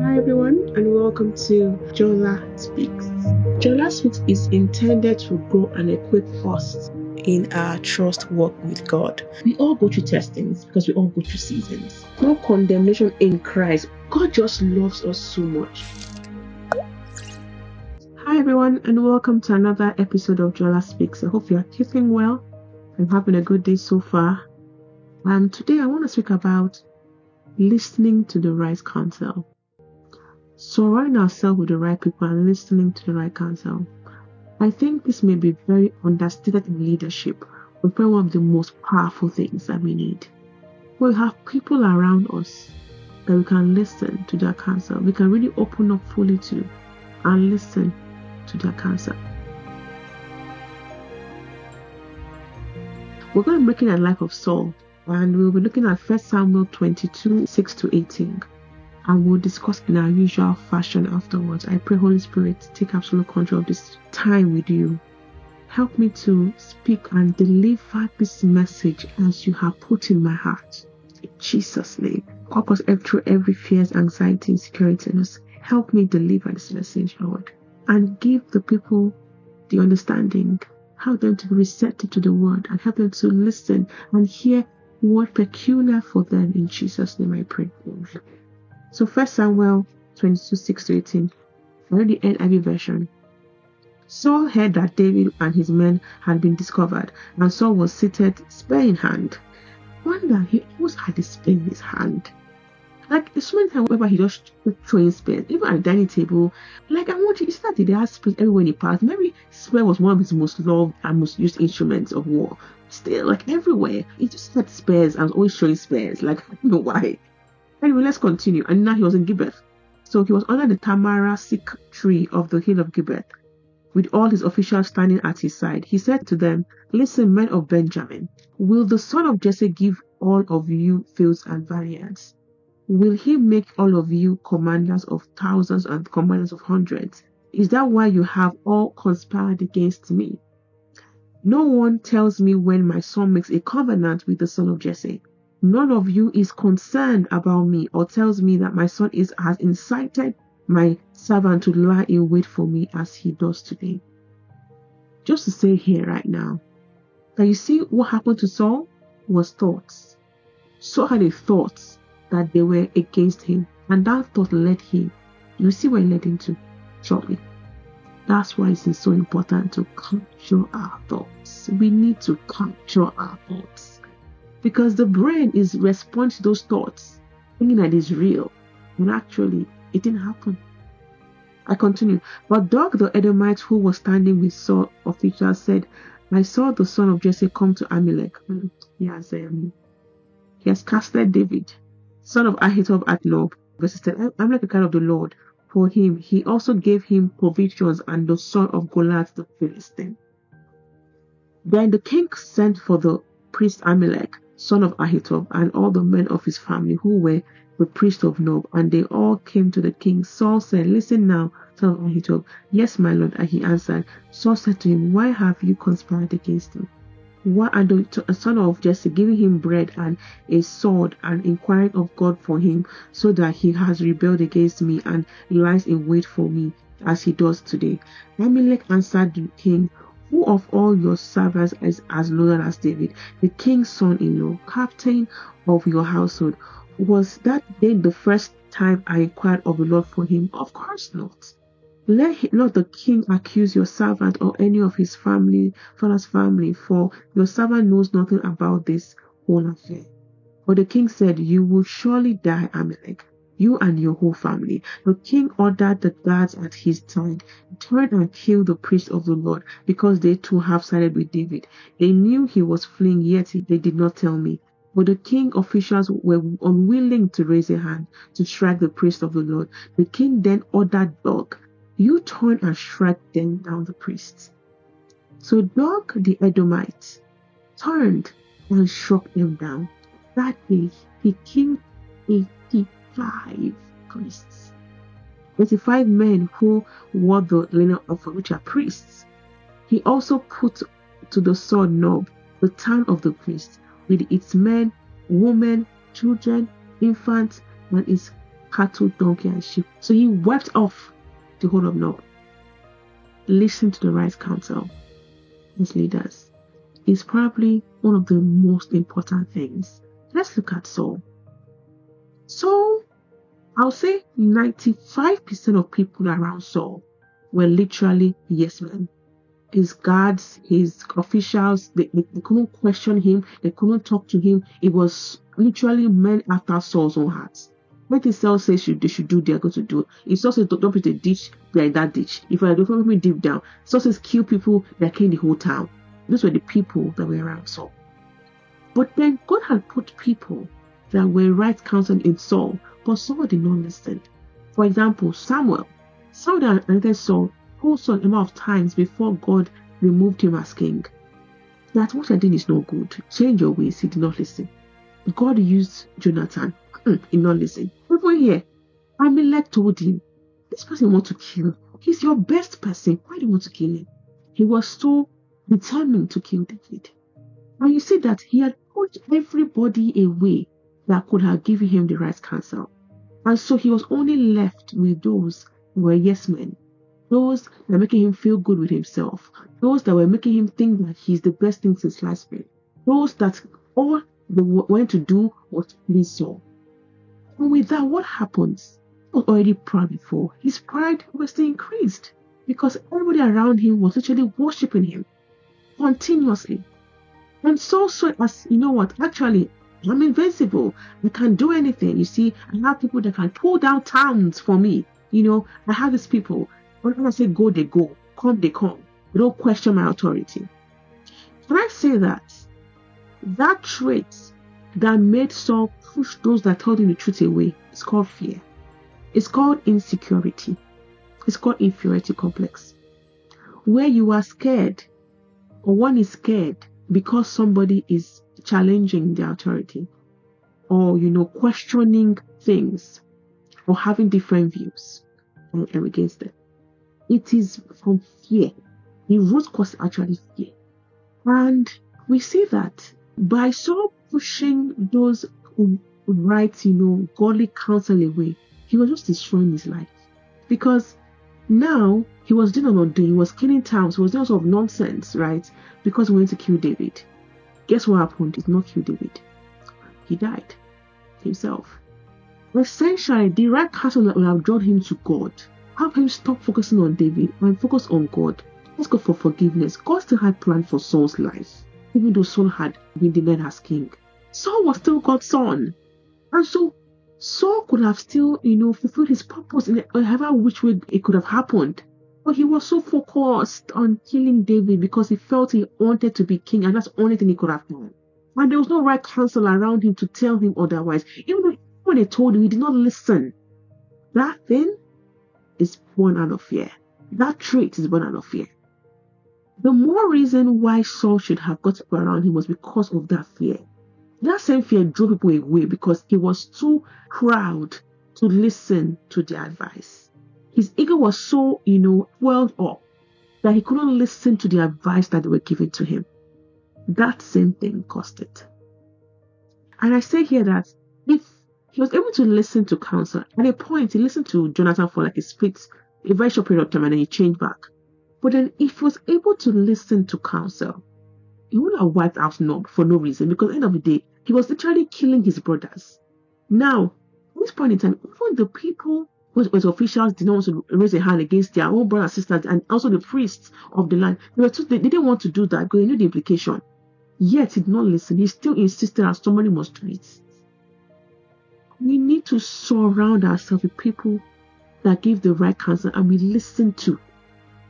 Hi everyone and welcome to Jola Speaks. Jola Speaks is intended to grow and equip us in our trust walk with God. We all go through testings because we all go through seasons. No condemnation in Christ. God just loves us so much. Hi everyone and welcome to another episode of Jola Speaks. I hope you are keeping well and having a good day so far. And today I want to speak about listening to the right counsel. Surround ourselves with the right people and listening to the right counsel. I think this may be very understated in leadership, but probably one of the most powerful things that we need. We have people around us that we can listen to their counsel. We can really open up fully to and listen to their counsel. We're going to be looking at life of Saul and we'll be looking at 1 Samuel 22 6 to 18. And we'll discuss in our usual fashion afterwards. I pray, Holy Spirit, take absolute control of this time with you. Help me to speak and deliver this message as you have put in my heart. In Jesus' name. Help us through every fears, anxiety, insecurity. And just help me deliver this message, Lord. And give the people the understanding help them to be receptive to the word and help them to listen and hear what peculiar for them. In Jesus' name I pray. So first Samuel 22, 6 to 18. I read the NIV version. Saul heard that David and his men had been discovered, and Saul was seated, spear in hand. Wonder he always had a spear in his hand. Like so many times, whenever he just throwing spears, even at the dining table. Like I want you, it's not that they had spears everywhere he passed. Maybe spear was one of his most loved and most used instruments of war still like everywhere. He just had spares and was always showing spares. Like I don't know why. Anyway, let's continue. And now he was in Gibeah. So he was under the tamarisk tree of the hill of Gibeah, with all his officials standing at his side. He said to them, Listen, men of Benjamin, will the son of Jesse give all of you fields and vineyards? Will he make all of you commanders of thousands and commanders of hundreds? Is that why you have all conspired against me? No one tells me when my son makes a covenant with the son of Jesse. None of you is concerned about me or tells me that my son is has incited my servant to lie in wait for me as he does today. Just to say here right now that you see what happened to Saul was thoughts. Saul had a thought that they were against him, and that thought led him. You see where it led him to shortly. That's why it's so important to capture our thoughts. We need to capture our thoughts because the brain is responding to those thoughts, thinking that it's real, when actually it didn't happen. I continue. But Doeg the Edomite who was standing with Saul officials said, I saw the son of Jesse come to Ahimelech. Hmm, he has um, he has casted David, son of Ahitub at Nob. Verse 10, I'm like a kind of the Lord for him. He also gave him provisions and the son of Goliath the Philistine. Then the king sent for the priest Ahimelech, son of Ahitub, and all the men of his family who were the priest of Nob, and they all came to the king. Saul said, Listen now, son of Ahitub. Yes, my lord. And he answered. Saul said to him, Why have you conspired against me? Why and the son of Jesse giving him bread and a sword and inquiring of God for him, so that he has rebelled against me and lies in wait for me, as he does today. Ahimelech answered the king, Who of all your servants is as loyal as David, the king's son in law, captain of your household? Was that then the first time I inquired of the Lord for him? Of course not. Let not the king accuse your servant or any of his family, father's family, for your servant knows nothing about this whole affair. But the king said, You will surely die, Ahimelech, you and your whole family. The king ordered the guards at his side, to turn and kill the priests of the Lord, because they too have sided with David. They knew he was fleeing, yet they did not tell me. But the king officials were unwilling to raise a hand to strike the priest of the Lord. The king then ordered Doeg, you turn and strike them down the priests. So Doeg the Edomite turned and struck them down. That day he killed 85 priests. 85 men who wore the linen of which are priests. He also put to the sword Nob, the town of the priests, with its men, women, children, infants, and its cattle, donkey, and sheep. So he wiped off the whole of Nob. Listen to the right counsel, his leaders, is probably one of the most important things. Let's look at Saul. Saul, I'll say 95% of people around Saul were literally yes men. His guards, his officials, they, they, they couldn't question him, they couldn't talk to him. It was literally men after Saul's own heart. When Saul says should, they should do, they're going to do. If Saul says don't, don't put a ditch, in that ditch. If I don't put me deep down, Saul says kill people, they're killing the whole town. Those were the people that were around Saul. But then God had put people that were right counsel in Saul, but Saul did not listen. For example, Samuel. Samuel anointed Saul also a number of times before God removed him as king. That what you're doing is no good. Change your ways. He did not listen. God used Jonathan. Hmm, he did not listen. Over here, Ahimelech told him, This person wants to kill. He's your best person. Why do you want to kill him? He was so determined to kill David. And you see that he had put everybody away that could have given him the right counsel. And so he was only left with those who were yes men, those that were making him feel good with himself, those that were making him think that he's the best thing since sliced bread, those that all they went to do was please Saul. And with that, what happens? He was already proud before. His pride was increased because everybody around him was literally worshipping him continuously. And Saul saw as, you know what, actually, I'm invincible. I can do anything. You see, I have people that can pull down towns for me. You know, I have these people. When I say go, they go. Come, they come. They don't question my authority. Can I say that? That trait that made Saul push those that told him the truth away is called fear. It's called insecurity. It's called inferiority complex. Where you are scared, or one is scared because somebody is challenging the authority, or you know, questioning things, or having different views against them. It is from fear. The root cause actually fear. And we see that by so pushing those right, you know, godly counsel away, he was just destroying his life. Because now he was doing or not doing, he was killing towns, he was doing sort of nonsense, right? Because he wanted to kill David. Guess what happened? He did not kill David. He died himself. Essentially, the right counsel would have drawn him to God help him stop focusing on David and focus on God. Let's go for forgiveness. God still had plan for Saul's life even though Saul had been denied as king. Saul was still God's son. And so Saul could have still, you know, fulfilled his purpose in however which way it could have happened. But he was so focused on killing David because he felt he wanted to be king and that's the only thing he could have done. And there was no right counsel around him to tell him otherwise. Even when they told him, he did not listen. That thing is born out of fear. That trait is born out of fear. The more reason why Saul should have got around him was because of that fear. That same fear drove people away because he was too proud to listen to their advice. His ego was so, you know, swelled up that he couldn't listen to the advice that they were giving to him. That same thing cost it. And I say here that if he was able to listen to counsel, at a point he listened to Jonathan for like a split, a very short period of time, and then he changed back. But then if he was able to listen to counsel, he would have wiped out Nob for no reason because at the end of the day, he was literally killing his brothers. Now, at this point in time, even the people who was officials did not want to raise a hand against their own brothers sisters and also the priests of the land. They, were too, they, they didn't want to do that because they knew the implication. Yet he did not listen. He still insisted that somebody must do it. We need to surround ourselves with people that give the right counsel and we listen to.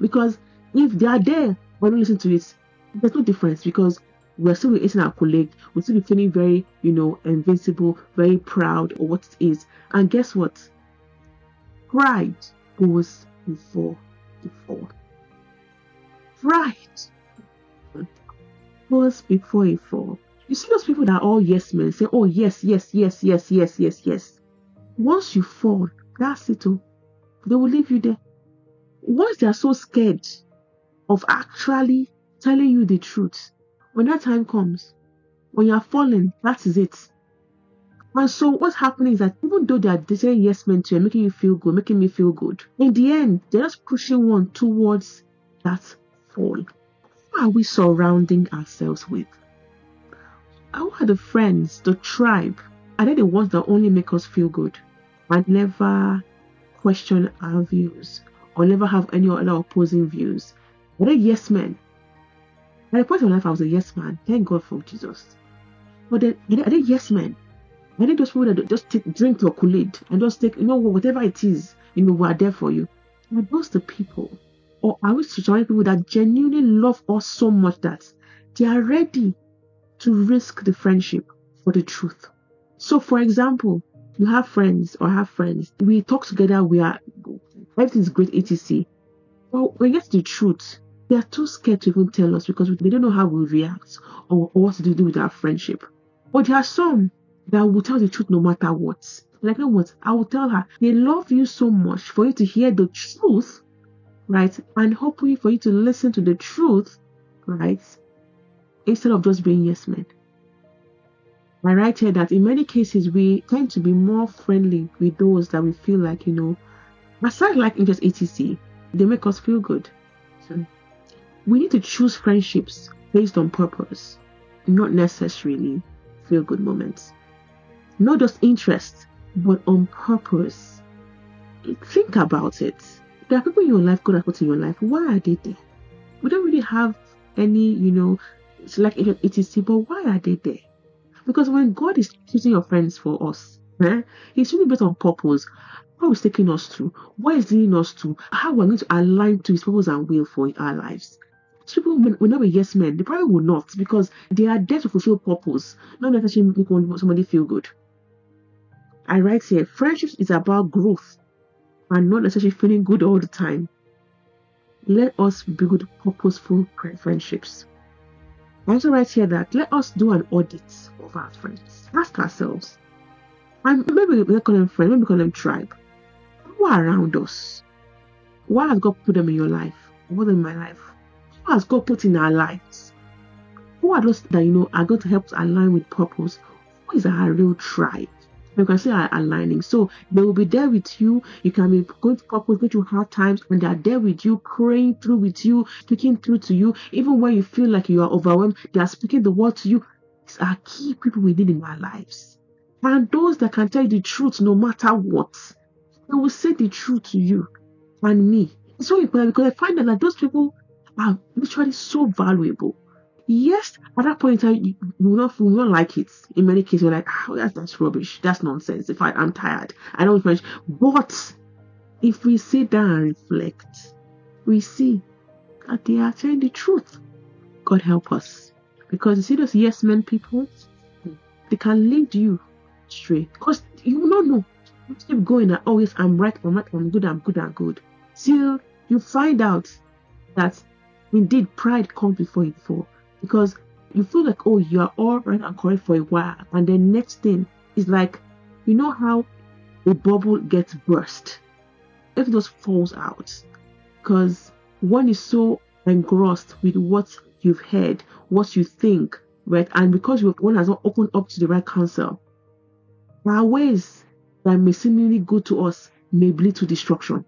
Because if they are there, we listen to it, there's no difference because we're still eating our colleague, we're still feeling very, you know, invincible, very proud or what it is. And guess what? Pride goes before the fall. Pride goes before a fall. You see those people that are all yes men say, Oh yes, yes, yes, yes, yes, yes, yes. Once you fall, that's it. Oh. They will leave you there once they are so scared of actually telling you the truth, when that time comes, when you are falling, that is it. And so what's happening is that even though they are saying yes men to you, making you feel good, making me feel good, in the end, they're just pushing one towards that fall. Who are we surrounding ourselves with? Who are the friends, the tribe? Are they the ones that only make us feel good and never question our views or never have any other opposing views? Are they yes men? At the point of life, I was a yes man. Thank God for Jesus. But then, are they, are they yes men? Are they those people that just take, drink your Kool-Aid and just take, you know, whatever it is, you know, we're there for you? Are those the people? Or are we surrounding people that genuinely love us so much that they are ready to risk the friendship for the truth? So, for example, you have friends or have friends, we talk together, we are, everything's great, etc. But when you get to the truth, they are too scared to even tell us because they don't know how we'll react or, or what to do with our friendship. But there are some that will tell the truth no matter what. Like, know what? I will tell her they love you so much for you to hear the truth, right? And hopefully for you to listen to the truth, right? Instead of just being yes men. I write here that in many cases we tend to be more friendly with those that we feel like, you know, aside like interest etc, they make us feel good. So we need to choose friendships based on purpose, not necessarily feel good moments. Not just interest, but on purpose. Think about it. There are people in your life God has put in your life. Why are they there? We don't really have any, you know, it's like it is simple. Why are they there? Because when God is choosing your friends for us, eh, He's choosing based on purpose. What is taking us to? What is leading us to? How we're going to align to His purpose and will for our lives people will not be yes men. They probably will not because they are there to fulfill purpose, not necessarily make somebody feel good. I write here, friendships is about growth and not necessarily feeling good all the time. Let us build purposeful friendships. I also write here that let us do an audit of our friends. Ask ourselves, and maybe we call them friends, maybe we call them tribe. Who are around us? Why has God put them in your life? More in my life? Who has God put in our lives? Who are those that you know are going to help us align with purpose? Who is our real tribe? You can say are aligning. So they will be there with you. You can be going to going through hard times, and they are there with you, praying through with you, speaking through to you. Even when you feel like you are overwhelmed, they are speaking the word to you. These are key people we need in our lives. And those that can tell you the truth no matter what. They will say the truth to you and me. It's so important because I find that like, those people are literally so valuable. Yes, at that point in time, you not, will not like it. In many cases, you're like, oh, that's, that's rubbish. That's nonsense. If I, I'm tired, I don't French. But if we sit down and reflect, we see that they are telling the truth. God help us. Because you see those yes men people, they can lead you straight. Because you will not know. You keep going that, oh yes, I'm right, I'm right, I'm good, I'm good, I'm good. Till you find out that Indeed, pride comes before it fall because you feel like, oh, you are all right and correct for a while, and then next thing is like, you know how a bubble gets burst, it just falls out because one is so engrossed with what you've heard, what you think, right? And because one has not opened up to the right counsel, are ways that may seemingly good to us may lead to destruction.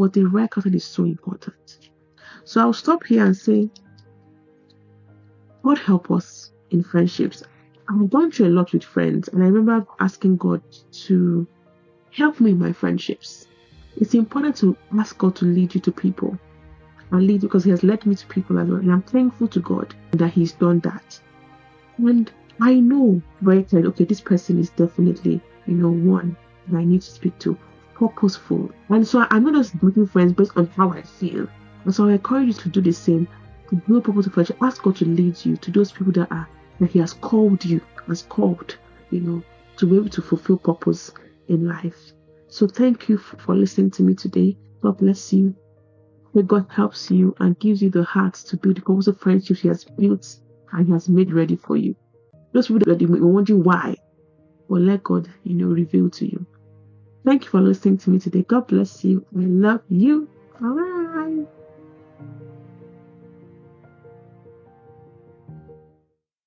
But the right counsel is so important. So I'll stop here and say, God help us in friendships. I've gone through a lot with friends, and I remember asking God to help me in my friendships. It's important to ask God to lead you to people and lead because He has led me to people as well. And I'm thankful to God that He's done that. And I know very clearly, okay, this person is definitely, you know, one that I need to speak to, purposeful. And so I'm not just making friends based on how I feel. And so I encourage you to do the same, to build purposeful friendship. Ask God to lead you to those people that are that He has called you, has called, you know, to be able to fulfill purpose in life. So thank you for listening to me today. God bless you. May God helps you and gives you the heart to build the purpose of friendship He has built and He has made ready for you. Those people that you wondering why, well, let God, you know, reveal to you. Thank you for listening to me today. God bless you. I love you. Bye.